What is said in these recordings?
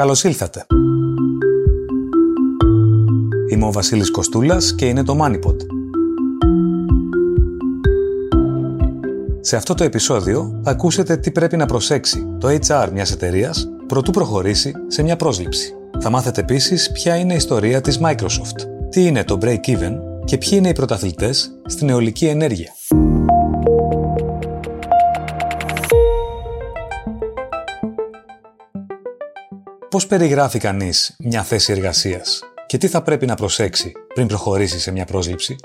Καλώς ήλθατε. Είμαι ο Βασίλης Κοστούλας και είναι το MoneyPod. Σε αυτό το επεισόδιο θα ακούσετε τι πρέπει να προσέξει το HR μιας εταιρείας προτού προχωρήσει σε μια πρόσληψη. Θα μάθετε επίσης ποια είναι η ιστορία της Microsoft, τι είναι το break-even και ποιοι είναι οι πρωταθλητές στην αιωλική ενέργεια. Πώς περιγράφει κανείς μια θέση εργασίας και τι θα πρέπει να προσέξει πριν προχωρήσει σε μια πρόσληψη,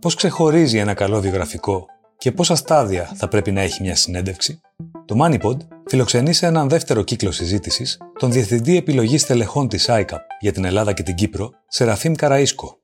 πώς ξεχωρίζει ένα καλό βιογραφικό και πόσα στάδια θα πρέπει να έχει μια συνέντευξη; Το MoneyPod φιλοξενεί σε έναν δεύτερο κύκλο συζήτησης τον Διευθυντή Επιλογής Τελεχών της ICAP για την Ελλάδα και την Κύπρο, Σεραφείμ Καραΐσκο.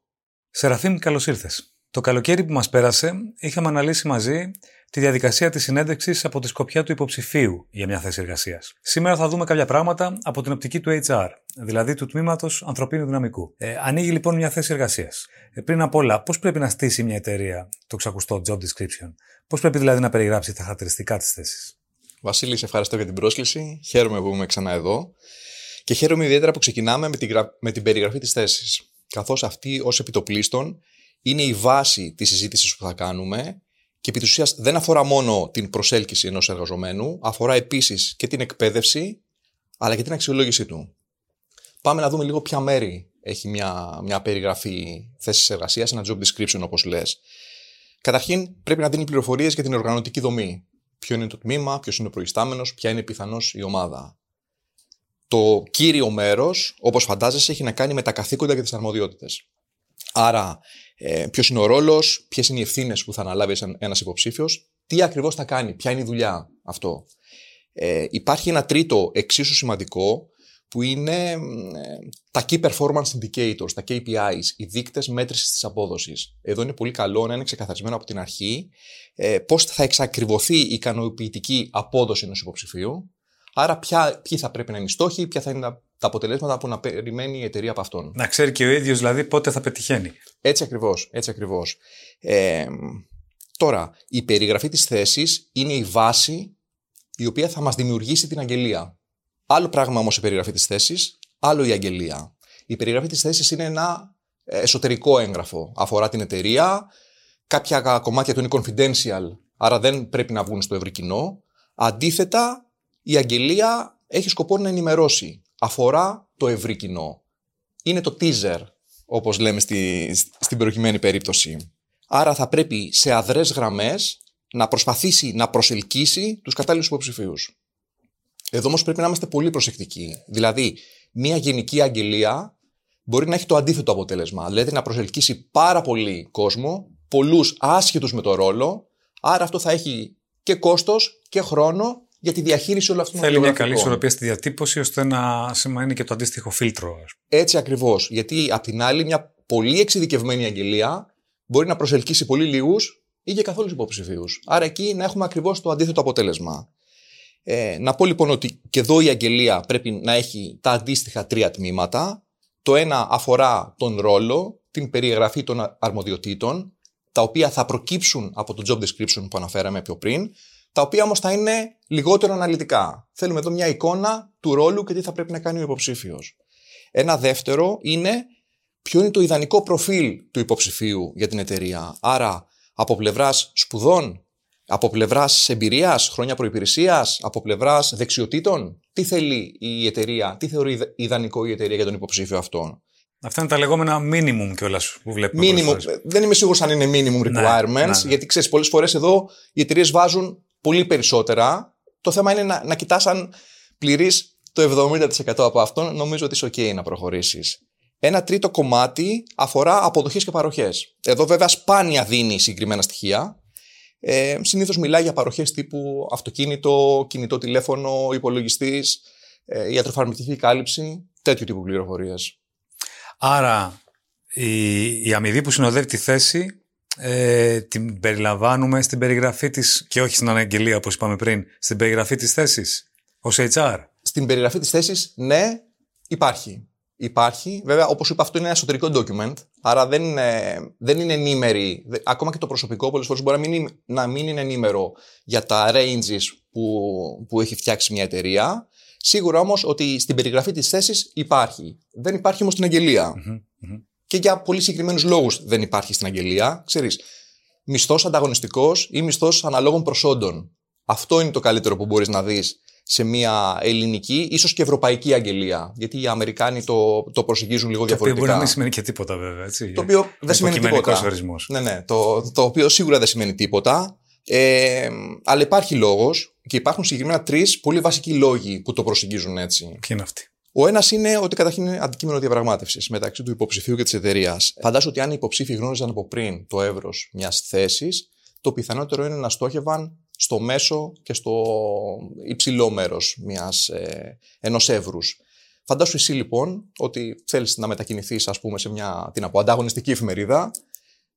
Σεραφείμ, καλώς ήρθες. Το καλοκαίρι που μας πέρασε, είχαμε αναλύσει μαζί τη διαδικασία της συνέντευξης από τη σκοπιά του υποψηφίου για μια θέση εργασίας. Σήμερα θα δούμε κάποια πράγματα από την οπτική του HR, δηλαδή του τμήματος ανθρωπίνου δυναμικού. Ε, ανοίγει λοιπόν μια θέση εργασίας. Ε, πριν απ' όλα, πώς πρέπει να στήσει μια εταιρεία το ξακουστό job description, πώς πρέπει δηλαδή να περιγράψει τα χαρακτηριστικά της θέσης; Βασίλη, σε ευχαριστώ για την πρόσκληση. Χαίρομαι που είμαι ξανά εδώ. Και χαίρομαι ιδιαίτερα που ξεκινάμε με την, με την περιγραφή της θέσης. Καθώς αυτή ως επιτοπλίστων είναι η βάση της συζήτησης που θα κάνουμε και επί της δεν αφορά μόνο την προσέλκυση ενός εργαζομένου, αφορά επίσης και την εκπαίδευση, αλλά και την αξιολόγησή του. Πάμε να δούμε λίγο ποια μέρη έχει μια, μια περιγραφή θέσης εργασίας, ένα job description όπως λες. Καταρχήν πρέπει να δίνει πληροφορίες για την οργανωτική δομή. Ποιο είναι το τμήμα, ποιος είναι ο προϊστάμενος, ποια είναι πιθανώς η ομάδα. Το κύριο μέρος, όπως φαντάζεσαι, έχει να κάνει με τα καθήκοντα και τις αρμοδιότητες. Άρα ε, ποιος είναι ο ρόλος, ποιες είναι οι ευθύνες που θα αναλάβεις ένας υποψήφιος, τι ακριβώς θα κάνει, ποια είναι η δουλειά αυτό. Ε, υπάρχει ένα τρίτο εξίσου σημαντικό που είναι ε, τα Key Performance Indicators, τα KPIs, οι δείκτες μέτρησης της απόδοσης. Εδώ είναι πολύ καλό να είναι ξεκαθαρισμένο από την αρχή ε, πώς θα εξακριβωθεί η ικανοποιητική απόδοση ενός υποψηφίου. Άρα, ποια, ποιοι θα πρέπει να είναι οι στόχοι, ποια θα είναι τα τα αποτελέσματα που να περιμένει η εταιρεία από αυτόν. Να ξέρει και ο ίδιος δηλαδή πότε θα πετυχαίνει. Έτσι ακριβώς. Έτσι ακριβώς. Ε, τώρα, η περιγραφή της θέσης είναι η βάση η οποία θα μας δημιουργήσει την αγγελία. Άλλο πράγμα όμως η περιγραφή της θέσης, άλλο η αγγελία. Η περιγραφή της θέσης είναι ένα εσωτερικό έγγραφο. Αφορά την εταιρεία, κάποια κομμάτια του είναι confidential, άρα δεν πρέπει να βγουν στο ευρύ κοινό. Αντίθετα, η αγγελία έχει σκοπό να ενημερώσει αφορά το ευρύ κοινό. Είναι το teaser, όπως λέμε στη, στην προκειμένη περίπτωση. Άρα θα πρέπει σε αδρές γραμμές να προσπαθήσει να προσελκύσει τους κατάλληλους υποψηφίους. Εδώ όμως πρέπει να είμαστε πολύ προσεκτικοί. Δηλαδή, μια γενική αγγελία μπορεί να έχει το αντίθετο αποτέλεσμα. Δηλαδή να προσελκύσει πάρα πολύ κόσμο, πολλούς άσχετους με το ρόλο, άρα αυτό θα έχει και κόστος και χρόνο για τη διαχείριση όλων αυτών των Θέλει μια καλή ισορροπία στη διατύπωση ώστε να σημαίνει και το αντίστοιχο φίλτρο. Έτσι ακριβώς. Γιατί απ' την άλλη, μια πολύ εξειδικευμένη αγγελία μπορεί να προσελκύσει πολύ λίγους ή και καθόλους υποψηφίους. Άρα εκεί να έχουμε ακριβώς το αντίθετο αποτέλεσμα. Ε, να πω λοιπόν ότι και εδώ η αγγελία πρέπει να έχει τα αντίστοιχα τρία τμήματα. Το ένα αφορά τον ρόλο, την περιγραφή των αρμοδιοτήτων, τα οποία θα προκύψουν από το job description που αναφέραμε πιο πριν τα οποία όμως θα είναι λιγότερο αναλυτικά. Θέλουμε εδώ μια εικόνα του ρόλου και τι θα πρέπει να κάνει ο υποψήφιος. Ένα δεύτερο είναι ποιο είναι το ιδανικό προφίλ του υποψηφίου για την εταιρεία. Άρα, από πλευράς σπουδών, από πλευράς εμπειρίας, χρόνια προπηρεσία, από πλευράς δεξιοτήτων, τι θέλει η εταιρεία, τι θεωρεί ιδανικό η εταιρεία για τον υποψήφιο αυτόν. Αυτά είναι τα λεγόμενα minimum κιόλας που βλέπουμε. Minimum. Δεν είμαι σίγουρος αν είναι minimum ναι, requirements, ναι, ναι. γιατί ξέρεις, πολλές φορές εδώ οι εταιρείες βάζουν πολύ περισσότερα. Το θέμα είναι να, να κοιτάς αν πληρείς το 70% από αυτό. Νομίζω ότι είσαι ok να προχωρήσεις. Ένα τρίτο κομμάτι αφορά αποδοχές και παροχές. Εδώ βέβαια σπάνια δίνει συγκεκριμένα στοιχεία. Ε, Συνήθως μιλάει για παροχές τύπου αυτοκίνητο, κινητό τηλέφωνο, υπολογιστής, ε, ιατροφαρμακευτική κάλυψη, τέτοιου τύπου πληροφορίες. Άρα η, η αμοιβή που συνοδεύει τη θέση ε, την περιλαμβάνουμε στην περιγραφή της και όχι στην αναγγελία όπως είπαμε πριν, στην περιγραφή της θέσης ως HR. Στην περιγραφή της θέσης, ναι, υπάρχει. Υπάρχει. Βέβαια, όπως είπα, αυτό είναι ένα εσωτερικό document, άρα δεν είναι, δεν είναι ενήμερη. Ακόμα και το προσωπικό πολλές φορές μπορεί να μην, να μην είναι ενήμερο για τα ranges που, που έχει φτιάξει μια εταιρεία. Σίγουρα όμως ότι στην περιγραφή της θέσης υπάρχει. Δεν υπάρχει όμως στην αγγελία. Και για πολύ συγκεκριμένους λόγους δεν υπάρχει στην αγγελία. Ξέρεις, μισθός ανταγωνιστικός ή μισθός αναλόγων προσόντων. Αυτό είναι το καλύτερο που μπορείς να δεις σε μια ελληνική, ίσως και ευρωπαϊκή αγγελία. Γιατί οι Αμερικάνοι το, το προσεγγίζουν λίγο διαφορετικά. Το οποίο μπορεί να μην σημαίνει και τίποτα, βέβαια. Έτσι, το οποίο δεν σημαίνει τίποτα. Ορισμός. Ναι, ναι. Το, το οποίο σίγουρα δεν σημαίνει τίποτα. Ε, αλλά υπάρχει λόγος και υπάρχουν συγκεκριμένα τρεις πολύ βασικοί λόγοι που το προσεγγίζουν έτσι. Ποιοι είναι αυτοί; Ο ένας είναι ότι καταρχήν είναι αντικείμενο διαπραγμάτευσης μεταξύ του υποψηφίου και της εταιρείας. Φαντάζομαι ότι αν οι υποψήφοι γνώριζαν από πριν το εύρος μιας θέσης, το πιθανότερο είναι να στόχευαν στο μέσο και στο υψηλό μέρος ε, ενός εύρους. Φαντάσου εσύ λοιπόν ότι θέλεις να μετακινηθείς, ας πούμε, σε μια την από, ανταγωνιστική εφημερίδα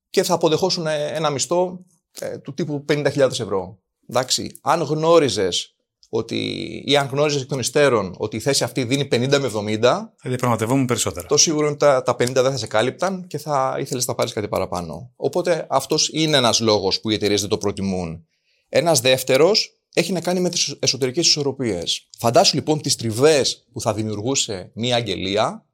και θα αποδεχόσουν ένα μισθό ε, του τύπου 50.000 ευρώ. Εντάξει, αν γνώριζες ότι, ή αν γνώριζες εκ των υστέρων ότι η θέση αυτή δίνει 50 με 70. Θα διαπραγματευόμουν περισσότερα. Το σίγουρο είναι ότι τα, τα 50 δεν θα σε κάλυπταν και θα ήθελες να πάρεις κάτι παραπάνω. Οπότε αυτός είναι ένας λόγος που οι εταιρείες δεν το προτιμούν. Ένας δεύτερος έχει να κάνει με τις εσωτερικές ισορροπίες. Φαντάσου λοιπόν τις τριβές που θα δημιουργούσε μια αγγελία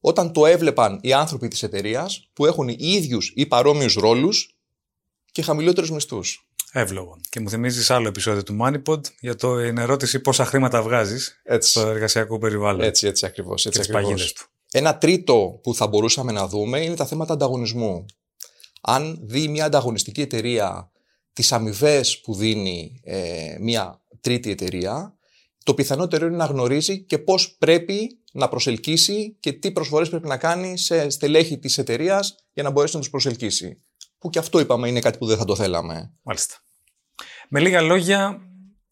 όταν το έβλεπαν οι άνθρωποι της εταιρείας που έχουν ίδιους ή παρόμοιους ρόλους και χαμηλότερους μισθούς. Εύλογο. Και μου θυμίζεις άλλο επεισόδιο του Moneypod για το ερώτηση πόσα χρήματα βγάζεις στο εργασιακό περιβάλλον. Έτσι, έτσι ακριβώς. Έτσι ακριβώς. του. Ένα τρίτο που θα μπορούσαμε να δούμε είναι τα θέματα ανταγωνισμού. Αν δει μια ανταγωνιστική εταιρεία τις αμοιβές που δίνει ε, μια τρίτη εταιρεία, το πιθανότερο είναι να γνωρίζει και πώς πρέπει να προσελκύσει και τι προσφορές πρέπει να κάνει σε στελέχη της εταιρείας για να μπορέσει να τους προσελκύσει. Που και αυτό είπαμε είναι κάτι που δεν θα το θέλαμε. Μάλιστα. Με λίγα λόγια,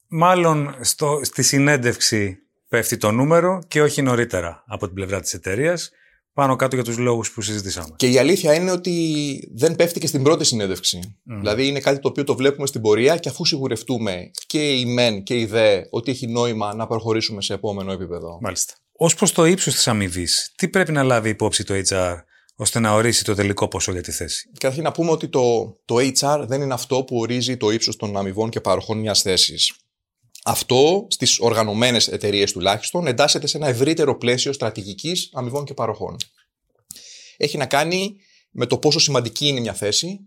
μάλλον στο, στη συνέντευξη πέφτει το νούμερο και όχι νωρίτερα από την πλευρά της εταιρείας, πάνω κάτω για τους λόγους που συζητήσαμε. Και η αλήθεια είναι ότι δεν πέφτει και στην πρώτη συνέντευξη. Δηλαδή είναι κάτι το οποίο το βλέπουμε στην πορεία και αφού σιγουρευτούμε και η μεν και η δε ότι έχει νόημα να προχωρήσουμε σε επόμενο επίπεδο. Μάλιστα. Ως προς το ύψος της αμοιβής, τι πρέπει να λάβει υπόψη το HR ώστε να ορίσει το τελικό ποσό για τη θέση. Καταρχήν να πούμε ότι το, το HR δεν είναι αυτό που ορίζει το ύψος των αμοιβών και παροχών μιας θέσης. Αυτό στις οργανωμένες εταιρείες τουλάχιστον εντάσσεται σε ένα ευρύτερο πλαίσιο στρατηγικής αμοιβών και παροχών. Έχει να κάνει με το πόσο σημαντική είναι μια θέση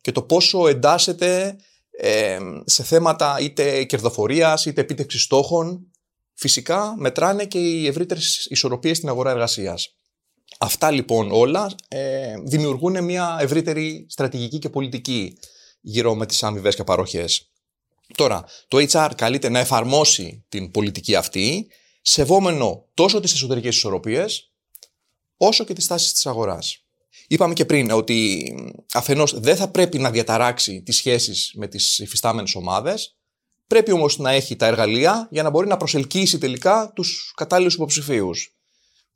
και το πόσο εντάσσεται ε, σε θέματα είτε κερδοφορίας είτε επίτευξης στόχων. Φυσικά μετράνε και οι ευρύτερες ισορροπίες στην αγορά εργασίας. Αυτά λοιπόν όλα ε, δημιουργούν μια ευρύτερη στρατηγική και πολιτική γύρω με τις αμοιβές και παροχές. Τώρα, το HR καλείται να εφαρμόσει την πολιτική αυτή, σεβόμενο τόσο τις εσωτερικές ισορροπίες, όσο και τις τάσεις της αγοράς. Είπαμε και πριν ότι αφενός δεν θα πρέπει να διαταράξει τις σχέσεις με τις υφιστάμενες ομάδες, πρέπει όμως να έχει τα εργαλεία για να μπορεί να προσελκύσει τελικά τους κατάλληλους υποψηφίους.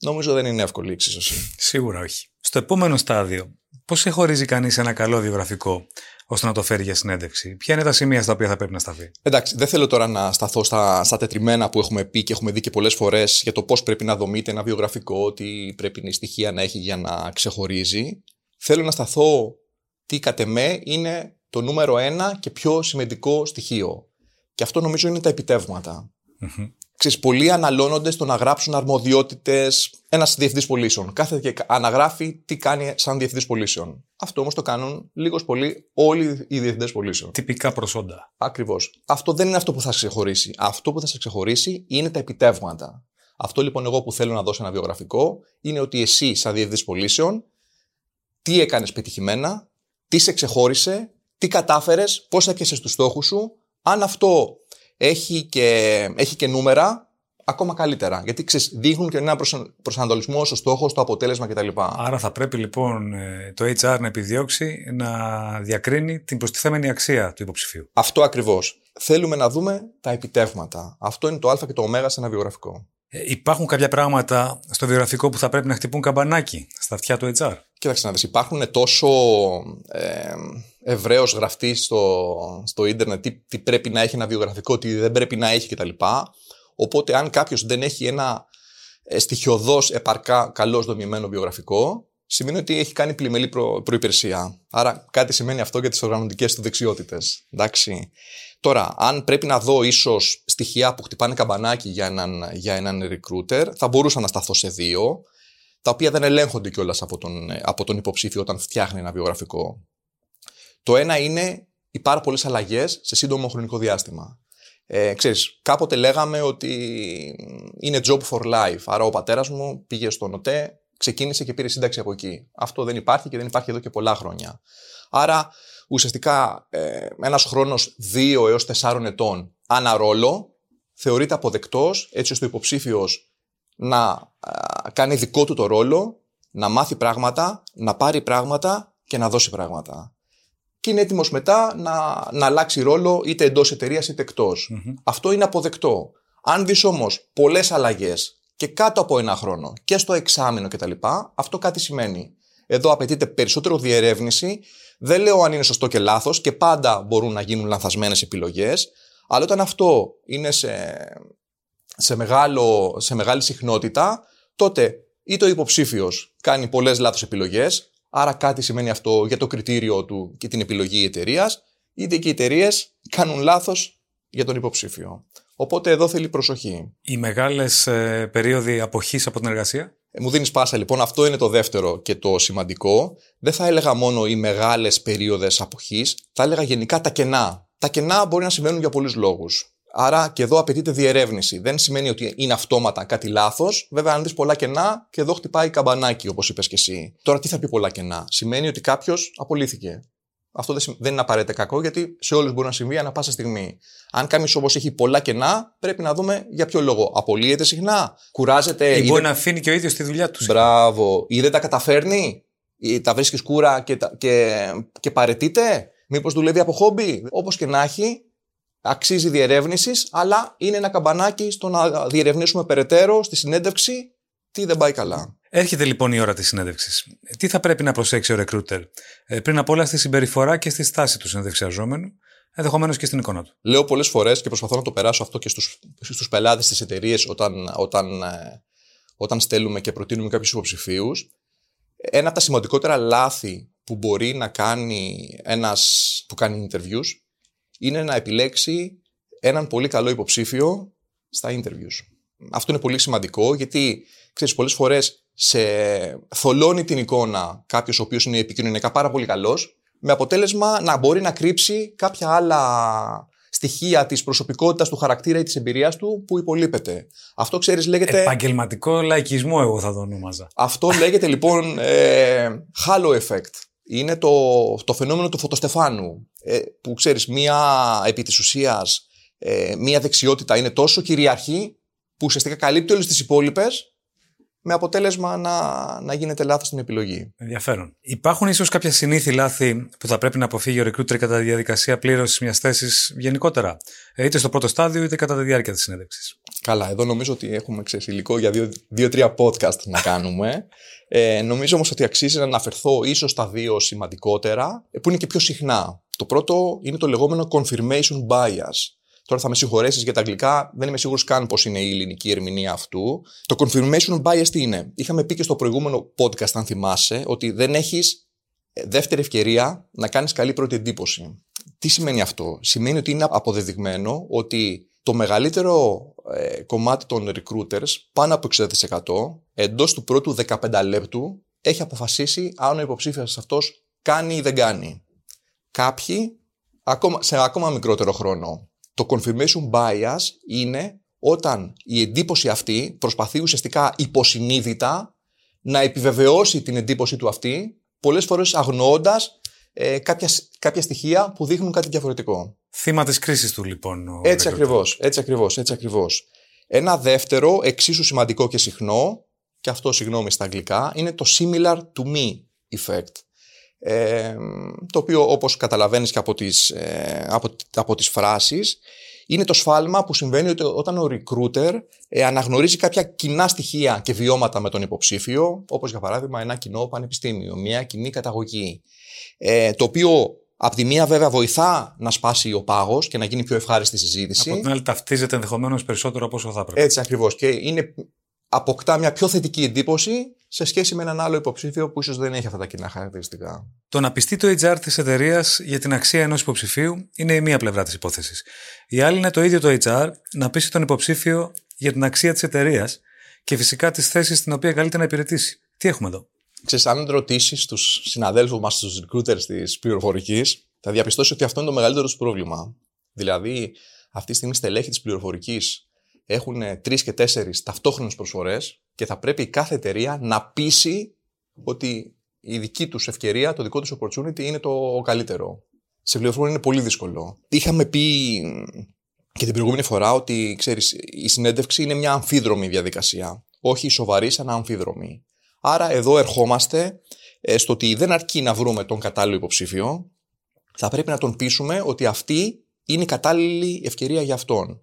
Νομίζω δεν είναι εύκολη η εξίσωση. Σίγουρα όχι. Στο επόμενο στάδιο, πώς χωρίζει κανείς ένα καλό βιογραφικό ώστε να το φέρει για συνέντευξη, Ποια είναι τα σημεία στα οποία θα πρέπει να σταθεί; Εντάξει, δεν θέλω τώρα να σταθώ στα, στα τετριμένα που έχουμε πει και έχουμε δει και πολλές φορές για το πώς πρέπει να δομείται ένα βιογραφικό, τι πρέπει η στοιχεία να έχει για να ξεχωρίζει. Θέλω να σταθώ τι κατ' εμέ είναι το νούμερο ένα και πιο σημαντικό στοιχείο. Και αυτό νομίζω είναι τα επιτεύγματα ξέρεις, πολλοί αναλώνονται στο να γράψουν αρμοδιότητες ένας διευθυντής πωλήσεων. Κάθε και αναγράφει τι κάνει σαν διευθυντής πωλήσεων. Αυτό όμως το κάνουν λίγος πολύ όλοι οι διευθυντές πωλήσεων. Τυπικά προσόντα. Ακριβώς. Αυτό δεν είναι αυτό που θα σε ξεχωρίσει. Αυτό που θα σε ξεχωρίσει είναι τα επιτεύγματα. Αυτό λοιπόν εγώ που θέλω να δώσω ένα βιογραφικό είναι ότι εσύ, σαν διευθυντής πωλήσεων, τι έκανες πετυχημένα, τι σε ξεχώρισε, τι κατάφερες, πώς έπιασες τους στόχους σου. Αν αυτό έχει και, έχει και νούμερα, ακόμα καλύτερα. Γιατί ξέρεις, δείχνουν και ένα προσανατολισμό στο στόχο, στο αποτέλεσμα κτλ. Άρα θα πρέπει λοιπόν ε, το HR να επιδιώξει να διακρίνει την προστιθέμενη αξία του υποψηφίου. Αυτό ακριβώς. Θέλουμε να δούμε τα επιτεύγματα. Αυτό είναι το Α και το Ω σε ένα βιογραφικό. Ε, υπάρχουν κάποια πράγματα στο βιογραφικό που θα πρέπει να χτυπούν καμπανάκι στα αυτιά του HR. Κοίταξε να δεις, υπάρχουν τόσο ε, ευρέω γραφτεί στο, στο ίντερνετ τι, τι πρέπει να έχει ένα βιογραφικό, τι δεν πρέπει να έχει κτλ. Οπότε αν κάποιος δεν έχει ένα ε, στοιχειοδός επαρκά καλώ δομημένο βιογραφικό, σημαίνει ότι έχει κάνει πλημελή προ, προϋπηρεσία. Άρα κάτι σημαίνει αυτό για τις οργανωτικές του δεξιότητες. Εντάξει. Τώρα, αν πρέπει να δω ίσως στοιχεία που χτυπάνε καμπανάκι για έναν, για έναν recruiter, θα μπορούσα να σταθώ σε δύο, τα οποία δεν ελέγχονται κιόλας από τον, από τον υποψήφιο όταν φτιάχνει ένα βιογραφικό. Το ένα είναι οι πάρα πολλές αλλαγές σε σύντομο χρονικό διάστημα. Ε, ξέρεις, κάποτε λέγαμε ότι είναι job for life. Άρα ο πατέρας μου πήγε στον ΟΤΕ, ξεκίνησε και πήρε σύνταξη από εκεί. Αυτό δεν υπάρχει και δεν υπάρχει εδώ και πολλά χρόνια. Άρα ουσιαστικά ε, ένας χρόνος 2 έως 4 ετών ανά ρόλο θεωρείται αποδεκτός έτσι ώστε ο υποψήφιος να κάνει δικό του το ρόλο, να μάθει πράγματα, να πάρει πράγματα και να δώσει πράγματα. Και είναι έτοιμος μετά να, να αλλάξει ρόλο είτε εντός εταιρείας είτε Αυτό είναι αποδεκτό. Αν δεις όμως πολλές αλλαγές και κάτω από ένα χρόνο και στο εξάμεινο κτλ., αυτό κάτι σημαίνει. Εδώ απαιτείται περισσότερο διερεύνηση. Δεν λέω αν είναι σωστό και λάθος και πάντα μπορούν να γίνουν λανθασμένες επιλογές. Αλλά όταν αυτό είναι σε, σε, μεγάλο, σε μεγάλη συχνότητα, τότε είτε ο υποψήφιος κάνει πολλές λάθος επιλογές, άρα κάτι σημαίνει αυτό για το κριτήριο του και την επιλογή εταιρείας, είτε και οι εταιρείες κάνουν λάθος για τον υποψήφιο. Οπότε εδώ θέλει προσοχή. Οι μεγάλες ε, περίοδοι αποχής από την εργασία; Ε, μου δίνεις πάσα λοιπόν, αυτό είναι το δεύτερο και το σημαντικό. Δεν θα έλεγα μόνο οι μεγάλες περίοδες αποχής, θα έλεγα γενικά τα κενά. Τα κενά μπορεί να συμβαίνουν για πολλούς λόγους. Άρα και εδώ απαιτείται διερεύνηση. Δεν σημαίνει ότι είναι αυτόματα κάτι λάθος. Βέβαια, αν δεις πολλά κενά, και εδώ χτυπάει καμπανάκι, όπως είπες και εσύ. Τώρα, τι θα πει πολλά κενά; Σημαίνει ότι κάποιος απολύθηκε. Αυτό δεν είναι απαραίτητα κακό, γιατί σε όλους μπορεί να συμβεί ανά πάσα στιγμή. Αν κάποιος όμως έχει πολλά κενά, πρέπει να δούμε για ποιο λόγο. Απολύεται συχνά, κουράζεται; Ή, μπορεί να αφήνει και ο ίδιος τη δουλειά τους. Μπράβο. Ή δεν τα καταφέρνει, ή τα βρίσκεις κούρα και, και, και παρετείται; Μήπως δουλεύει από χόμπι; Όπως και να έχει, αξίζει διερεύνησης, αλλά είναι ένα καμπανάκι στο να διερευνήσουμε περαιτέρω στη συνέντευξη τι δεν πάει καλά. Έρχεται λοιπόν η ώρα της συνέντευξης. Τι θα πρέπει να προσέξει ο recruiter, ε, πριν απ' όλα στη συμπεριφορά και στη στάση του συνέντευξιαζόμενου, ενδεχομένως και στην εικόνα του. Λέω πολλές φορές και προσπαθώ να το περάσω αυτό και στους πελάτες της εταιρείε όταν, όταν, ε, όταν στέλνουμε και προτείνουμε κάποιους υποψηφίους. Ένα από τα σημαντικότερα λάθη που μπορεί να κάνει ένας που κάνει interviews είναι να επιλέξει έναν πολύ καλό υποψήφιο στα interviews. Αυτό είναι πολύ σημαντικό γιατί, ξέρεις, πολλές φορές σε θολώνει την εικόνα κάποιος ο οποίος είναι επικοινωνιακά πάρα πολύ καλός, με αποτέλεσμα να μπορεί να κρύψει κάποια άλλα στοιχεία της προσωπικότητας, του χαρακτήρα ή της εμπειρίας του που υπολείπεται. Αυτό ξέρεις, λέγεται. Επαγγελματικό λαϊκισμό, εγώ θα το ονόμαζα. Αυτό λέγεται λοιπόν ε, halo effect. Είναι το, το φαινόμενο του φωτοστεφάνου. Ε, που ξέρεις, μία επί της ουσίας, ε, μία δεξιότητα είναι τόσο κυριαρχή που ουσιαστικά καλύπτει όλες τις υπόλοιπες με αποτέλεσμα να, να γίνεται λάθος στην επιλογή. Ενδιαφέρον. Υπάρχουν ίσως κάποια συνήθη λάθη που θα πρέπει να αποφύγει ο recruiter κατά τη διαδικασία πλήρωσης μιας θέσης γενικότερα, ε, είτε στο πρώτο στάδιο είτε κατά τη διάρκεια της συνέντευξης; Καλά, εδώ νομίζω ότι έχουμε ξέρεις, υλικό για δύο-τρία podcast να κάνουμε. Ε, νομίζω όμως ότι αξίζει να αναφερθώ ίσως στα δύο σημαντικότερα, ε, που είναι και πιο συχνά. Το πρώτο είναι το λεγόμενο confirmation bias. Τώρα θα με συγχωρέσεις για τα αγγλικά, δεν είμαι σίγουρος καν πώ είναι η ελληνική ερμηνεία αυτού. Το confirmation bias τι είναι; Είχαμε πει και στο προηγούμενο podcast, αν θυμάσαι, ότι δεν έχεις ε, δεύτερη ευκαιρία να κάνεις καλή πρώτη εντύπωση. Τι σημαίνει αυτό; Σημαίνει ότι είναι αποδεδειγμένο ότι το μεγαλύτερο ε, κομμάτι των recruiters, πάνω από 60%, εντός του πρώτου 15 λεπτού, έχει αποφασίσει αν ο υποψήφιος αυτός κάνει ή δεν κάνει. Κάποιοι ακόμα, σε ακόμα μικρότερο χρόνο. Το confirmation bias είναι όταν η εντύπωση αυτή προσπαθεί ουσιαστικά υποσυνείδητα να επιβεβαιώσει την εντύπωση του αυτή, πολλές φορές αγνοώντας ε, κάποια, κάποια στοιχεία που δείχνουν κάτι διαφορετικό. Θύμα της κρίσης του λοιπόν. Ο έτσι ακριβώς, έτσι ακριβώς, έτσι ακριβώς. Ένα δεύτερο, εξίσου σημαντικό και συχνό, και αυτό συγγνώμη στα αγγλικά, είναι το similar to me effect το οποίο όπως καταλαβαίνεις και από τις, ε, από, από τις φράσεις είναι το σφάλμα που συμβαίνει ότι όταν ο recruiter ε, αναγνωρίζει κάποια κοινά στοιχεία και βιώματα με τον υποψήφιο, όπως για παράδειγμα ένα κοινό πανεπιστήμιο, μια κοινή καταγωγή, ε, το οποίο από τη μία βέβαια βοηθά να σπάσει ο πάγος και να γίνει πιο ευχάριστη συζήτηση. Από την άλλη ταυτίζεται ενδεχομένως περισσότερο από όσο θα έπρεπε. Έτσι ακριβώς και είναι, αποκτά μια πιο θετική εντύπωση σε σχέση με έναν άλλο υποψήφιο που ίσως δεν έχει αυτά τα κοινά χαρακτηριστικά. Το να πιστεί το HR της εταιρείας για την αξία ενός υποψηφίου είναι η μία πλευρά της υπόθεσης. Η άλλη είναι το ίδιο το HR να πείσει τον υποψήφιο για την αξία της εταιρείας και φυσικά τις θέσεις στην οποία καλείται να υπηρετήσει. Τι έχουμε εδώ; Ξέρεις, αν ρωτήσεις τους συναδέλφους μας, τους recruiters της πληροφορικής, θα διαπιστώσει ότι αυτό είναι το μεγαλύτερο τους πρόβλημα. Δηλαδή, αυτή τη στιγμή στελέχη της πληροφορικής έχουν τρεις και τέσσερις ταυτόχρονες προσφορές και θα πρέπει κάθε εταιρεία να πείσει ότι η δική τους ευκαιρία, το δικό τους opportunity είναι το καλύτερο. Σε πληροφορία είναι πολύ δύσκολο. Είχαμε πει και την προηγούμενη φορά ότι ξέρεις, η συνέντευξη είναι μια αμφίδρομη διαδικασία. Όχι σοβαρή, σαν αμφίδρομη. Άρα εδώ ερχόμαστε ε, στο ότι δεν αρκεί να βρούμε τον κατάλληλο υποψήφιο, θα πρέπει να τον πείσουμε ότι αυτή είναι η κατάλληλη ευκαιρία για αυτόν.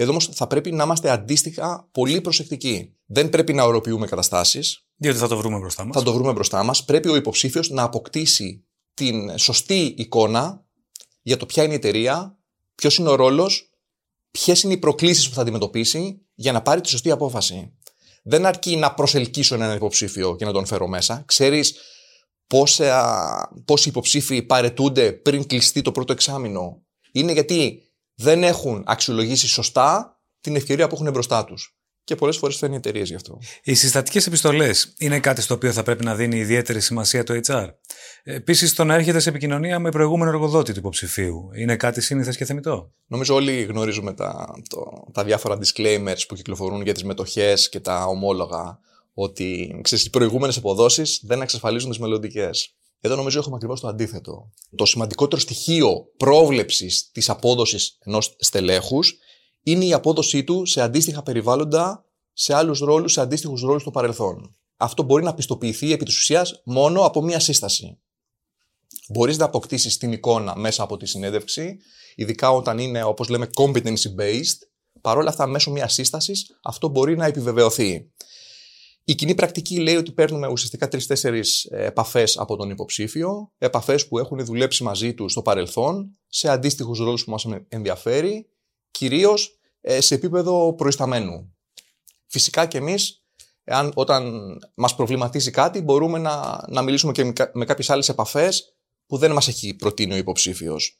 Εδώ όμως θα πρέπει να είμαστε αντίστοιχα πολύ προσεκτικοί. Δεν πρέπει να οροποιούμε καταστάσεις. Διότι θα το βρούμε μπροστά μας. Θα το βρούμε μπροστά μας. Πρέπει ο υποψήφιος να αποκτήσει την σωστή εικόνα για το ποια είναι η εταιρεία, ποιος είναι ο ρόλος, ποιες είναι οι προκλήσεις που θα αντιμετωπίσει για να πάρει τη σωστή απόφαση. Δεν αρκεί να προσελκύσω έναν υποψήφιο και να τον φέρω μέσα. Ξέρεις πόσοι υποψήφοι παρετούνται πριν κλειστεί το πρώτο εξάμεινο. Είναι γιατί δεν έχουν αξιολογήσει σωστά την ευκαιρία που έχουν μπροστά τους. Και πολλές φορές φέρνει εταιρείες γι' αυτό. Οι συστατικές επιστολές είναι κάτι στο οποίο θα πρέπει να δίνει ιδιαίτερη σημασία το HR. Επίσης, το να έρχεται σε επικοινωνία με προηγούμενο εργοδότη του υποψηφίου είναι κάτι σύνηθες και θεμητό. Νομίζω όλοι γνωρίζουμε τα, το, τα διάφορα disclaimers που κυκλοφορούν για τις μετοχές και τα ομόλογα. Ότι ξέρεις, οι προηγούμενες αποδόσεις δεν εξασφαλίζουν τις μελλοντικές. Εδώ νομίζω έχουμε ακριβώς το αντίθετο. Το σημαντικότερο στοιχείο πρόβλεψης της απόδοσης ενός στελέχους είναι η απόδοσή του σε αντίστοιχα περιβάλλοντα, σε άλλους ρόλους, σε αντίστοιχους ρόλους στο παρελθόν. Αυτό μπορεί να πιστοποιηθεί επί της ουσίας μόνο από μία σύσταση. Μπορείς να αποκτήσεις την εικόνα μέσα από τη συνέντευξη, ειδικά όταν είναι, όπως λέμε, competency based. Παρ' όλα αυτά, μέσω μιας σύστασης, αυτό μπορεί να επιβεβαιωθεί. Η κοινή πρακτική λέει ότι παίρνουμε ουσιαστικά τρει-τέσσερι ε, επαφές από τον υποψήφιο, επαφές που έχουν δουλέψει μαζί τους στο παρελθόν, σε αντίστοιχους ρόλους που μας ενδιαφέρει, κυρίως ε, σε επίπεδο προϊσταμένου. Φυσικά και εμείς, όταν μας προβληματίζει κάτι, μπορούμε να, να μιλήσουμε και με κάποιες άλλες επαφές που δεν μας έχει προτείνει ο υποψήφιος.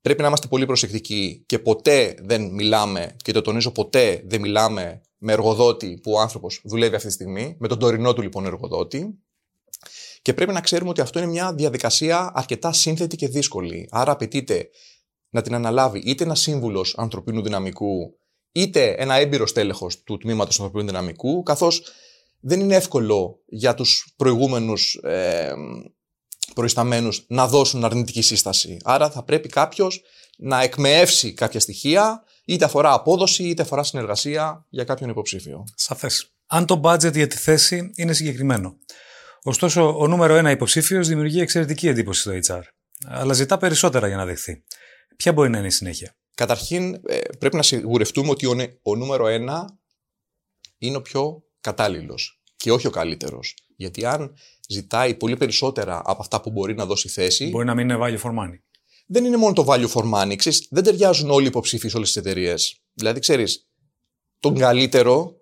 Πρέπει να είμαστε πολύ προσεκτικοί και ποτέ δεν μιλάμε, και το τονίζω ποτέ δεν μιλάμε με εργοδότη που ο άνθρωπος δουλεύει αυτή τη στιγμή, με τον τωρινό του λοιπόν εργοδότη. Και πρέπει να ξέρουμε ότι αυτό είναι μια διαδικασία αρκετά σύνθετη και δύσκολη. Άρα απαιτείται να την αναλάβει είτε ένας σύμβουλος ανθρωπίνου δυναμικού, είτε ένα έμπειρο τέλεχο του τμήματος ανθρωπίνου δυναμικού, καθώς δεν είναι εύκολο για τους προηγούμενους ε, προϊσταμένους να δώσουν αρνητική σύσταση. Άρα θα πρέπει κάποιος να εκμεεύσει κάποια στοιχεία, είτε αφορά απόδοση, είτε αφορά συνεργασία για κάποιον υποψήφιο. Σαφές. Αν το budget για τη θέση είναι συγκεκριμένο. Ωστόσο, ο νούμερο ένα υποψήφιος δημιουργεί εξαιρετική εντύπωση στο HR. Αλλά ζητά περισσότερα για να δεχθεί. Ποια μπορεί να είναι η συνέχεια; Καταρχήν, ε, πρέπει να σιγουρευτούμε ότι ο νούμερο ένα είναι ο πιο κατάλληλος και όχι ο καλύτερος. Γιατί αν ζητάει πολύ περισσότερα από αυτά που μπορεί να δώσει θέση. Μπορεί να μην είναι value for money. Δεν είναι μόνο το value for money. Ξέρεις, δεν ταιριάζουν όλοι οι υποψήφοι σε όλες τις εταιρείες. Δηλαδή, ξέρεις, τον καλύτερο,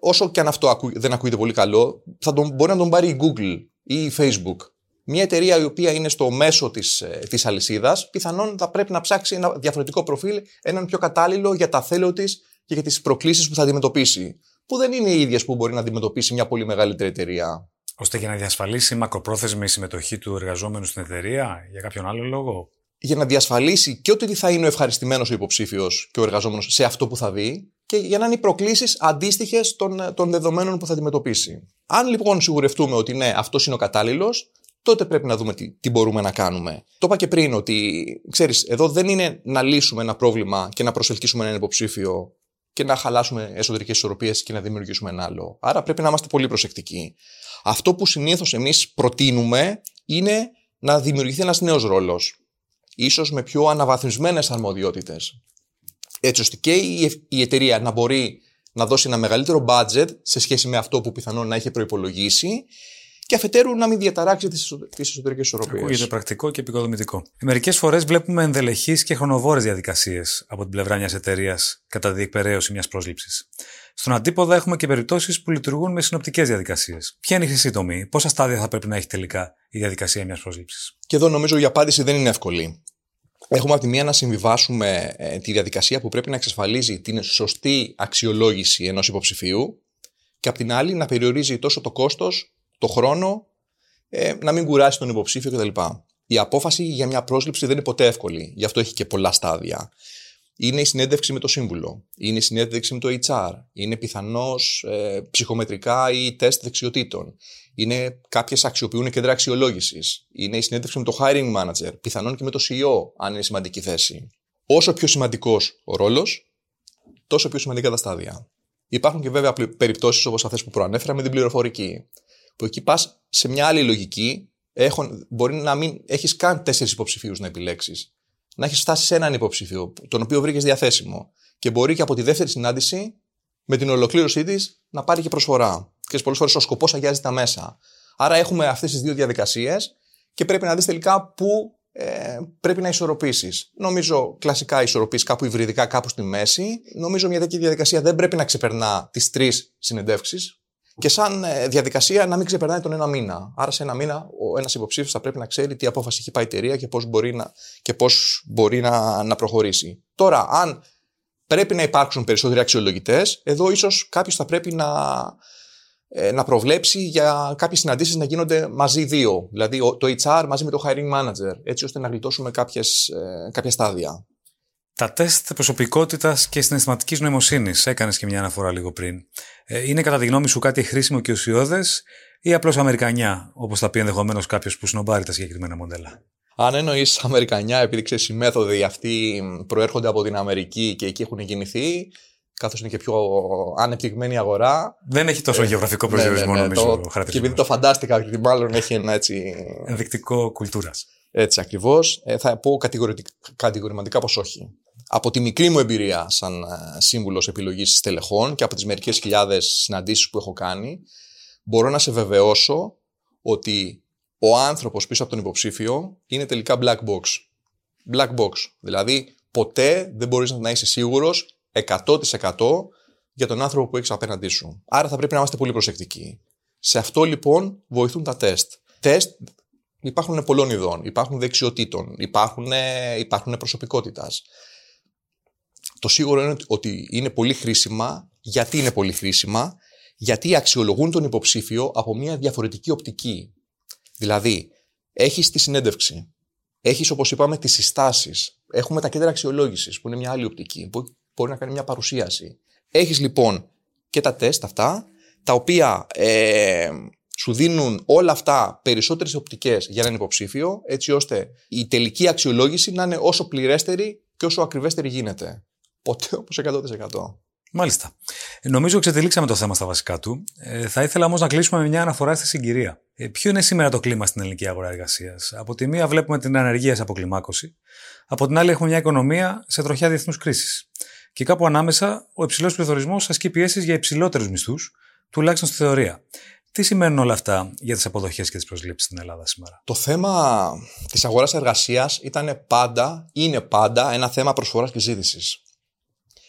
όσο και αν αυτό δεν ακούγεται πολύ καλό, θα τον, μπορεί να τον πάρει η Google ή η Facebook. Μια εταιρεία η οποία είναι στο μέσο της της, ε, της αλυσίδας, πιθανόν θα πρέπει να ψάξει ένα διαφορετικό προφίλ, έναν πιο κατάλληλο για τα θέλω της και για τις προκλήσεις που θα αντιμετωπίσει. Που δεν είναι οι ίδιε που μπορεί να αντιμετωπίσει μια πολύ μεγαλύτερη εταιρεία ώστε για να διασφαλίσει μακροπρόθεσμη συμμετοχή του εργαζόμενου στην εταιρεία για κάποιον άλλο λόγο; Για να διασφαλίσει και ότι θα είναι ο ευχαριστημένος ο υποψήφιος και ο εργαζόμενος σε αυτό που θα δει και για να είναι οι προκλήσεις αντίστοιχες των, των δεδομένων που θα αντιμετωπίσει. Αν λοιπόν σιγουρευτούμε ότι ναι, αυτός είναι ο κατάλληλος, τότε πρέπει να δούμε τι, τι μπορούμε να κάνουμε. Το είπα και πριν ότι, ξέρεις, εδώ δεν είναι να λύσουμε ένα πρόβλημα και να προσελκύσουμε έναν υποψήφιο και να χαλάσουμε εσωτερικές ισορροπίες και να δημιουργήσουμε ένα άλλο. Άρα πρέπει να είμαστε πολύ προσεκτικοί. Αυτό που συνήθως εμείς προτείνουμε είναι να δημιουργηθεί ένας νέος ρόλος. Ίσως με πιο αναβαθμισμένες αρμοδιότητες. Έτσι ώστε και η εταιρεία να μπορεί να δώσει ένα μεγαλύτερο budget σε σχέση με αυτό που πιθανόν να έχει προπολογίσει και αφετέρου να μην διαταράξει τις εσωτερικές ισορροπίες. Ακούγεται πρακτικό και επικοδομητικό. Μερικές φορές βλέπουμε ενδελεχείς και χρονοβόρες διαδικασίες από την πλευρά μιας εταιρείας κατά τη διεκπαιρέωση μιας πρόσληψης. Στον αντίποδα έχουμε και περιπτώσεις που λειτουργούν με συνοπτικές διαδικασίες. Ποια είναι η χρυσή τομή, πόσα στάδια θα πρέπει να έχει τελικά η διαδικασία μιας πρόσληψη. Και εδώ νομίζω η απάντηση δεν είναι εύκολη. Έχουμε από τη μία να συμβιβάσουμε ε, τη διαδικασία που πρέπει να εξασφαλίζει την σωστή αξιολόγηση ενός υποψηφίου και από την άλλη να περιορίζει τόσο το κόστος, το χρόνο, ε, να μην κουράσει τον υποψήφιο κτλ. Η απόφαση για μια πρόσληψη δεν είναι ποτέ εύκολη, γι' αυτό έχει και πολλά στάδια. Είναι η συνέντευξη με το σύμβουλο, είναι η συνέντευξη με το HR, είναι πιθανώς ε, ψυχομετρικά ή τεστ δεξιοτήτων, είναι κάποιες αξιοποιούν κέντρα αξιολόγησης, είναι η συνέντευξη με το hiring manager, πιθανόν και με το CEO, αν είναι σημαντική θέση. Όσο πιο σημαντικός ο ρόλος, τόσο πιο σημαντικά τα στάδια. Υπάρχουν και βέβαια περιπτώσεις όπως αυτές που προανέφερα με την πληροφορική. Που εκεί πας σε μια άλλη λογική, έχουν, μπορεί να μην έχεις καν τέσσερις υποψηφίους να επιλέξεις. Να έχεις φτάσει σε έναν υποψήφιο, τον οποίο βρήκες διαθέσιμο. Και μπορεί και από τη δεύτερη συνάντηση, με την ολοκλήρωσή της, να πάρει και προσφορά. Και πολλές φορές ο σκοπός αγιάζει τα μέσα. Άρα έχουμε αυτές τις δύο διαδικασίες και πρέπει να δεις τελικά πού ε, πρέπει να ισορροπήσεις. Νομίζω κλασικά ισορροπείς κάπου υβριδικά, κάπου στη μέση. Νομίζω μια τέτοια διαδικασία δεν πρέπει να ξεπερνά τις τρεις συνεντεύξεις. Και σαν ε, διαδικασία να μην ξεπερνάει τον ένα μήνα. Άρα, σε ένα μήνα, ο ένας υποψήφιος θα πρέπει να ξέρει τι απόφαση έχει πάει η εταιρεία και πώς μπορεί, να, και πώς μπορεί να, να προχωρήσει. Τώρα, αν πρέπει να υπάρξουν περισσότεροι αξιολογητές, εδώ ίσως κάποιος θα πρέπει να, ε, να προβλέψει για κάποιες συναντήσεις να γίνονται μαζί δύο. Δηλαδή το HR μαζί με το hiring manager, έτσι ώστε να γλιτώσουμε κάποιες, ε, κάποια στάδια. Τα τεστ προσωπικότητας και συναισθηματικής νοημοσύνης, έκανες και μια αναφορά λίγο πριν. Ε, είναι κατά τη γνώμη σου κάτι χρήσιμο και ουσιώδες ή απλώς Αμερικανιά, όπως θα πει ενδεχομένως κάποιος που σνομπάρει τα συγκεκριμένα μοντέλα; Αν εννοείς Αμερικανιά, επειδή ξέρεις οι μέθοδοι αυτοί προέρχονται από την Αμερική και εκεί έχουν γεννηθεί, καθώς είναι και πιο ανεπτυγμένη αγορά. Δεν έχει τόσο ε, γεωγραφικό προσδιορισμό, ναι, ναι, ναι, νομίζω. Το, και επειδή το φαντάστηκα, μάλλον έχει ένα έτσι. Ενδεικτικό κουλτούρας. Έτσι ακριβώς. Ε, θα πω κατηγορηματικά πως όχι. Από τη μικρή μου εμπειρία σαν ε, σύμβουλος επιλογής στελεχών και από τις μερικές χιλιάδες συναντήσεις που έχω κάνει, μπορώ να σε βεβαιώσω ότι ο άνθρωπος πίσω από τον υποψήφιο είναι τελικά black box. Black box. Δηλαδή, ποτέ δεν μπορείς να είσαι σίγουρος 100% για τον άνθρωπο που έχεις απέναντί σου. Άρα θα πρέπει να είμαστε πολύ προσεκτικοί. Σε αυτό λοιπόν βοηθούν τα τεστ. Τεστ υπάρχουν πολλών ειδών. Υπάρχουν δεξιοτήτων, υπάρχουν, υπάρχουν προσωπικότητας. Το σίγουρο είναι ότι είναι πολύ χρήσιμα. Γιατί είναι πολύ χρήσιμα, Γιατί αξιολογούν τον υποψήφιο από μια διαφορετική οπτική. Δηλαδή, έχεις τη συνέντευξη. Έχεις, όπως είπαμε, τις συστάσεις. Έχουμε τα κέντρα αξιολόγησης, που είναι μια άλλη οπτική, που μπορεί να κάνει μια παρουσίαση. Έχεις λοιπόν και τα τεστ αυτά, τα οποία ε, σου δίνουν όλα αυτά περισσότερες οπτικές για έναν υποψήφιο, έτσι ώστε η τελική αξιολόγηση να είναι όσο πληρέστερη και όσο ακριβέστερη γίνεται. Ποτέ όπω 100%. Μάλιστα. Ε, νομίζω εξετελήξαμε το θέμα στα βασικά του. Ε, θα ήθελα όμως να κλείσουμε με μια αναφορά στη συγκυρία. Ε, ποιο είναι σήμερα το κλίμα στην ελληνική αγορά εργασίας; Από τη μία βλέπουμε την ανεργία σε αποκλιμάκωση. Από την άλλη έχουμε μια οικονομία σε τροχιά διεθνούς κρίσης. Και κάπου ανάμεσα ο υψηλός πληθωρισμός ασκεί πιέσεις για υψηλότερους μισθούς, τουλάχιστον στη θεωρία. Τι σημαίνουν όλα αυτά για τις αποδοχές και τις προσλήψεις στην Ελλάδα σήμερα; Το θέμα της αγοράς εργασίας ήταν πάντα, είναι πάντα ένα θέμα προσφοράς και ζήτησης.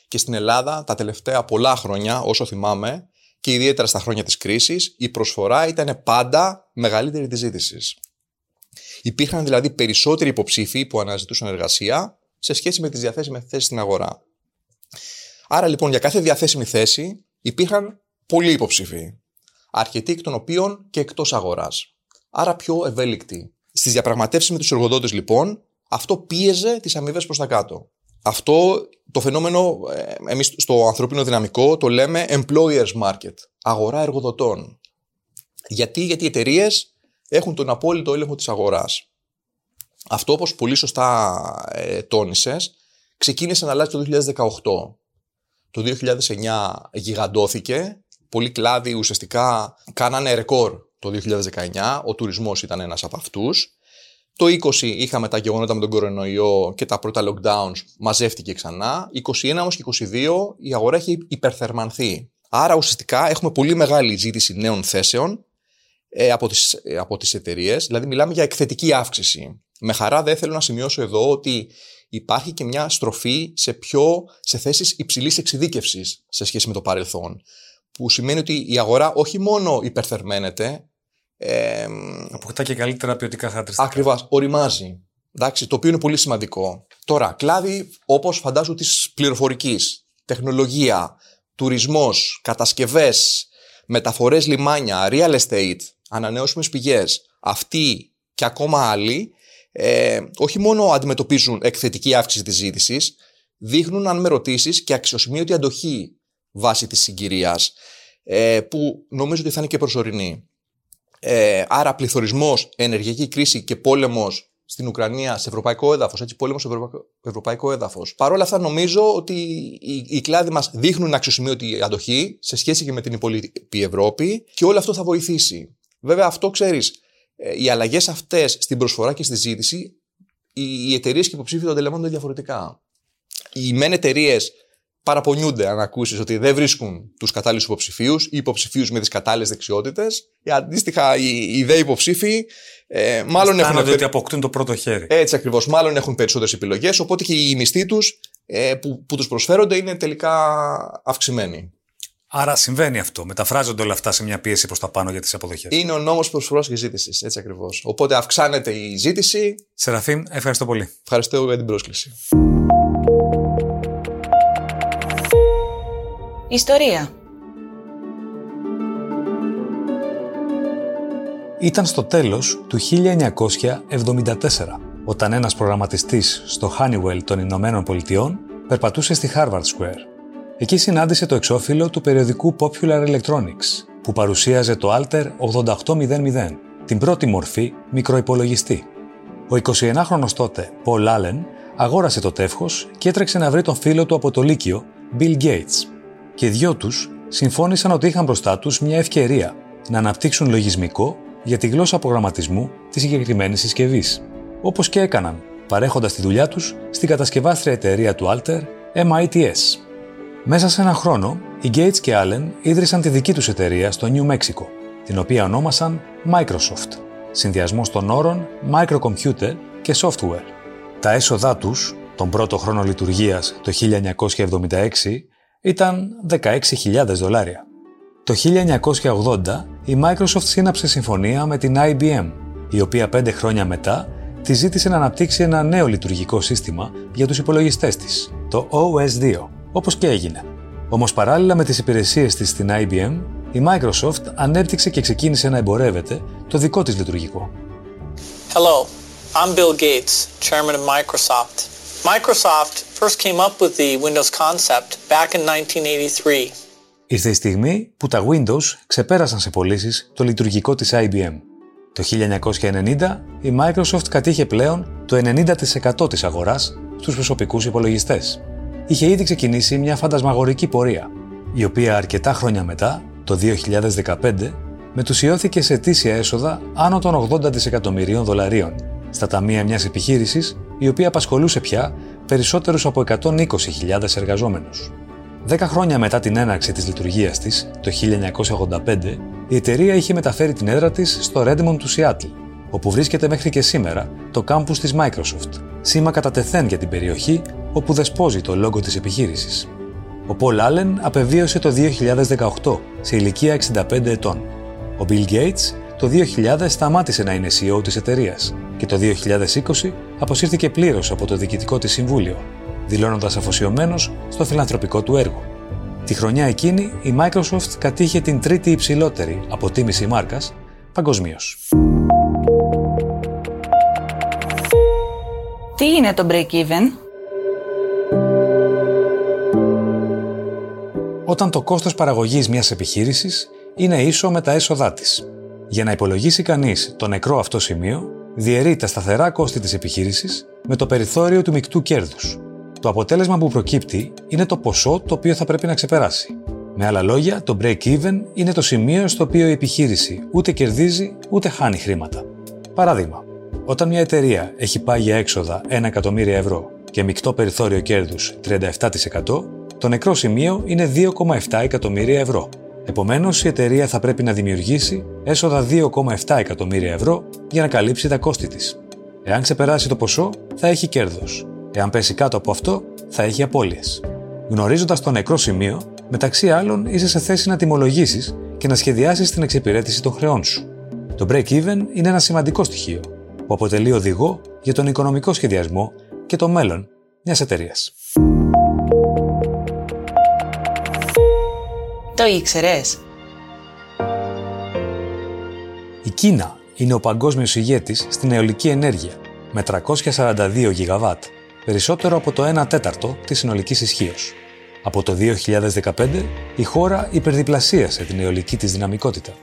Και στην Ελλάδα τα τελευταία πολλά χρόνια, όσο θυμάμαι, και ιδιαίτερα στα χρόνια της κρίσης, η προσφορά ήταν πάντα μεγαλύτερη της ζήτησης. Υπήρχαν δηλαδή περισσότεροι υποψήφοι που αναζητούσαν εργασία σε σχέση με τις διαθέσιμες θέσεις στην αγορά. Άρα λοιπόν για κάθε διαθέσιμη θέση υπήρχαν πολλοί υποψήφοι. Αρκετοί εκ των οποίων και εκτός αγοράς. Άρα πιο ευέλικτοι. Στις διαπραγματεύσεις με τους εργοδότες λοιπόν, αυτό πίεζε τις αμοιβές προς τα κάτω. Αυτό το φαινόμενο ε, εμείς στο ανθρώπινο δυναμικό το λέμε employers market, αγορά εργοδοτών. Γιατί, γιατί οι εταιρείες έχουν τον απόλυτο έλεγχο της αγοράς. Αυτό όπως πολύ σωστά ε, τόνισες, ξεκίνησε να αλλάζει το 2018. Το 2009 γιγαντώθηκε, πολλοί κλάδοι ουσιαστικά κάνανε ρεκόρ το 2019, ο τουρισμός ήταν ένας από αυτούς το 20 είχαμε τα γεγονότα με τον κορονοϊό και τα πρώτα lockdowns, μαζεύτηκε ξανά. 21 όμως και 22 η αγορά έχει υπερθερμανθεί. Άρα ουσιαστικά έχουμε πολύ μεγάλη ζήτηση νέων θέσεων ε, από τις, ε, από τις εταιρείες. Δηλαδή μιλάμε για εκθετική αύξηση. Με χαρά δεν θέλω να σημειώσω εδώ ότι υπάρχει και μια στροφή σε, πιο, σε θέσεις υψηλής εξειδίκευσης σε σχέση με το παρελθόν. Που σημαίνει ότι η αγορά όχι μόνο υπερθερμαίνεται, ε, Αποκτά και καλύτερα ποιοτικά χαρακτηριστικά. Ακριβώς. Οριμάζει. Εντάξει, το οποίο είναι πολύ σημαντικό. Τώρα, κλάδι όπως φαντάζω της πληροφορικής, τεχνολογία, τουρισμός, κατασκευές, μεταφορές λιμάνια, real estate, ανανεώσιμες πηγές, αυτοί και ακόμα άλλοι, ε, όχι μόνο αντιμετωπίζουν εκθετική αύξηση της ζήτησης, δείχνουν, αν με ρωτήσεις, και αξιοσημείωτη αντοχή βάσει της συγκυρίας, ε, που νομίζω ότι θα είναι και προσωρινή. Ε, άρα πληθωρισμός, ενεργειακή κρίση και πόλεμος στην Ουκρανία σε ευρωπαϊκό έδαφος, έτσι, πόλεμος σε ευρωπαϊκό, ευρωπαϊκό έδαφος. Παρ' όλα αυτά, νομίζω ότι οι, οι κλάδοι μας δείχνουν αξιοσημείωτη αντοχή σε σχέση και με την υπόλοιπη Ευρώπη και όλο αυτό θα βοηθήσει. Βέβαια, αυτό ξέρεις, ε, οι αλλαγές αυτές στην προσφορά και στη ζήτηση, οι, οι εταιρείες και οι υποψήφοι το αντιλαμβάνονται διαφορετικά. Οι μεν εταιρείες παραπονιούνται αν ακούσεις ότι δεν βρίσκουν τους κατάλληλους υποψηφίους ή υποψηφίους με τις κατάλληλες δεξιότητες. Αντίστοιχα, οι, οι δε υποψήφοι ε, μάλλον έχουν. ότι αποκτούν το πρώτο χέρι. Έτσι ακριβώς. Μάλλον έχουν περισσότερες επιλογές, οπότε και οι μισθοί τους ε, που, που τους προσφέρονται είναι τελικά αυξημένοι. Άρα συμβαίνει αυτό. Μεταφράζονται όλα αυτά σε μια πίεση προς τα πάνω για τις αποδοχές. Είναι ο νόμος προσφορά και ζήτησης. Έτσι ακριβώς. Οπότε αυξάνεται η ζήτηση. Σεραφείμ, ευχαριστώ πολύ. Ευχαριστώ για την πρόσκληση. Ιστορία Ήταν στο τέλος του 1974, όταν ένας προγραμματιστής στο Honeywell των Ηνωμένων Πολιτειών περπατούσε στη Harvard Square. Εκεί συνάντησε το εξώφυλλο του περιοδικού Popular Electronics, που παρουσίαζε το Alter 8800, την πρώτη μορφή μικροϋπολογιστή. Ο 21χρονος τότε, Paul Allen, αγόρασε το τεύχος και έτρεξε να βρει τον φίλο του από το Λύκειο, Bill Gates, και οι δυο τους συμφώνησαν ότι είχαν μπροστά τους μια ευκαιρία να αναπτύξουν λογισμικό για τη γλώσσα προγραμματισμού της συγκεκριμένης συσκευής. Όπως και έκαναν, παρέχοντας τη δουλειά τους στην κατασκευάστρια εταιρεία του Alter, MITS. Μέσα σε ένα χρόνο, οι Gates και Allen ίδρυσαν τη δική τους εταιρεία στο New Mexico, την οποία ονόμασαν Microsoft, συνδυασμός των όρων Microcomputer και Software. Τα έσοδά τους, τον πρώτο χρόνο λειτουργίας το 1976, ήταν 16.000 δολάρια. Το 1980 η Microsoft σύναψε συμφωνία με την IBM, η οποία πέντε χρόνια μετά τη ζήτησε να αναπτύξει ένα νέο λειτουργικό σύστημα για τους υπολογιστές της, το OS2, όπως και έγινε. Όμως παράλληλα με τις υπηρεσίες της στην IBM, η Microsoft ανέπτυξε και ξεκίνησε να εμπορεύεται το δικό της λειτουργικό. Hello, I'm Bill Gates, chairman of Microsoft. Microsoft first came up with the Windows concept back in 1983. Ήρθε η στιγμή που τα Windows ξεπέρασαν σε πωλήσεις το λειτουργικό της IBM. Το 1990 η Microsoft κατήχε πλέον το 90% της αγοράς στους προσωπικούς υπολογιστές. Είχε ήδη ξεκινήσει μια φαντασμαγορική πορεία, η οποία αρκετά χρόνια μετά, το 2015, μετουσιώθηκε σε αιτήσια έσοδα άνω των 80 δισεκατομμυρίων δολαρίων στα ταμεία μιας επιχείρησης η οποία απασχολούσε πια περισσότερους από 120.000 εργαζόμενους. Δέκα χρόνια μετά την έναρξη της λειτουργίας της, το 1985, η εταιρεία είχε μεταφέρει την έδρα της στο Redmond του Seattle, όπου βρίσκεται μέχρι και σήμερα το κάμπους της Microsoft, σήμα κατά τεθέν για την περιοχή όπου δεσπόζει το λόγο της επιχείρησης. Ο Paul Allen απεβίωσε το 2018 σε ηλικία 65 ετών. Ο Bill Gates το 2000 σταμάτησε να είναι CEO της εταιρείας και το 2020 αποσύρθηκε πλήρως από το διοικητικό της συμβούλιο, δηλώνοντας αφοσιωμένος στο φιλανθρωπικό του έργο. Τη χρονιά εκείνη η Microsoft κατήχε την τρίτη υψηλότερη αποτίμηση μάρκας παγκοσμίως. Τι είναι το break-even? Όταν το κόστος παραγωγής μιας επιχείρησης είναι ίσο με τα έσοδά της. Για να υπολογίσει κανείς το νεκρό αυτό σημείο, διαιρεί τα σταθερά κόστη της επιχείρησης με το περιθώριο του μεικτού κέρδους. Το αποτέλεσμα που προκύπτει είναι το ποσό το οποίο θα πρέπει να ξεπεράσει. Με άλλα λόγια, το break-even είναι το σημείο στο οποίο η επιχείρηση ούτε κερδίζει ούτε χάνει χρήματα. Παράδειγμα, όταν μια εταιρεία έχει πάγια έξοδα 1 εκατομμύρια ευρώ και μεικτό περιθώριο κέρδους 37%, το νεκρό σημείο είναι 2,7 εκατομμύρια ευρώ, Επομένως, η εταιρεία θα πρέπει να δημιουργήσει έσοδα 2,7 εκατομμύρια ευρώ για να καλύψει τα κόστη της. Εάν ξεπεράσει το ποσό, θα έχει κέρδος. Εάν πέσει κάτω από αυτό, θα έχει απώλειες. Γνωρίζοντας το νεκρό σημείο, μεταξύ άλλων είσαι σε θέση να τιμολογήσεις και να σχεδιάσεις την εξυπηρέτηση των χρεών σου. Το break-even είναι ένα σημαντικό στοιχείο που αποτελεί οδηγό για τον οικονομικό σχεδιασμό και το μέλλον μιας εταιρείας. Το ήξερες; Η Κίνα είναι ο παγκόσμιος ηγέτης στην αιωλική ενέργεια με 342 γιγαβάτ, περισσότερο από το 1 τέταρτο της συνολικής ισχύως. Από το 2015 η χώρα υπερδιπλασίασε την αιωλική της δυναμικότητα.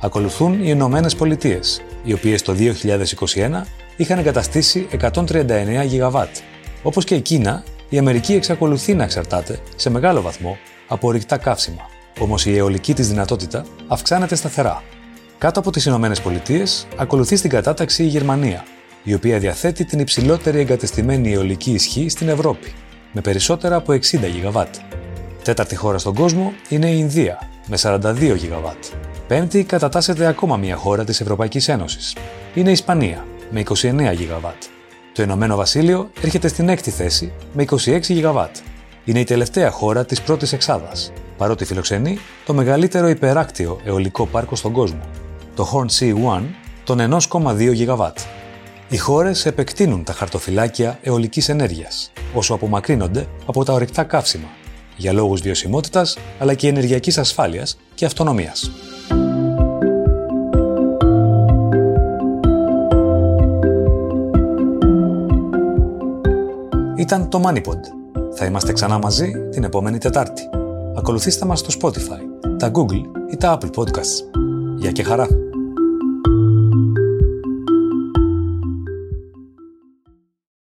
Ακολουθούν οι Ηνωμένε Πολιτείες, οι οποίες το 2021 είχαν εγκαταστήσει 139 γιγαβάτ. Όπως και η Κίνα, η Αμερική εξακολουθεί να εξαρτάται σε μεγάλο βαθμό από ορυκτά καύσιμα. Όμως η αιωλική της δυνατότητα αυξάνεται σταθερά. Κάτω από τις Ηνωμένες Πολιτείες ακολουθεί στην κατάταξη η Γερμανία, η οποία διαθέτει την υψηλότερη εγκατεστημένη αιωλική ισχύ στην Ευρώπη, με περισσότερα από 60 γιγαβάτ. Τέταρτη χώρα στον κόσμο είναι η Ινδία, με 42 γιγαβάτ. Πέμπτη κατατάσσεται ακόμα μια χώρα της Ευρωπαϊκής Ένωσης. Είναι η Ισπανία, με 29 γιγαβάτ. Το Ηνωμένο Βασίλειο έρχεται στην έκτη θέση με 26 γιγαβάτ. Είναι η τελευταία χώρα της πρώτης εξάδας, παρότι φιλοξενεί το μεγαλύτερο υπεράκτιο αιωλικό πάρκο στον κόσμο, το Hornsea One, των 1,2 γιγαβάτ. Οι χώρες επεκτείνουν τα χαρτοφυλάκια αιωλικής ενέργειας, όσο απομακρύνονται από τα ορυκτά καύσιμα, για λόγους βιωσιμότητας αλλά και ενεργειακής ασφάλειας και αυτονομίας. Ήταν το MoneyPod. Θα είμαστε ξανά μαζί την επόμενη Τετάρτη. Ακολουθήστε μας στο Spotify, τα Google ή τα Apple Podcasts. Γεια και χαρά!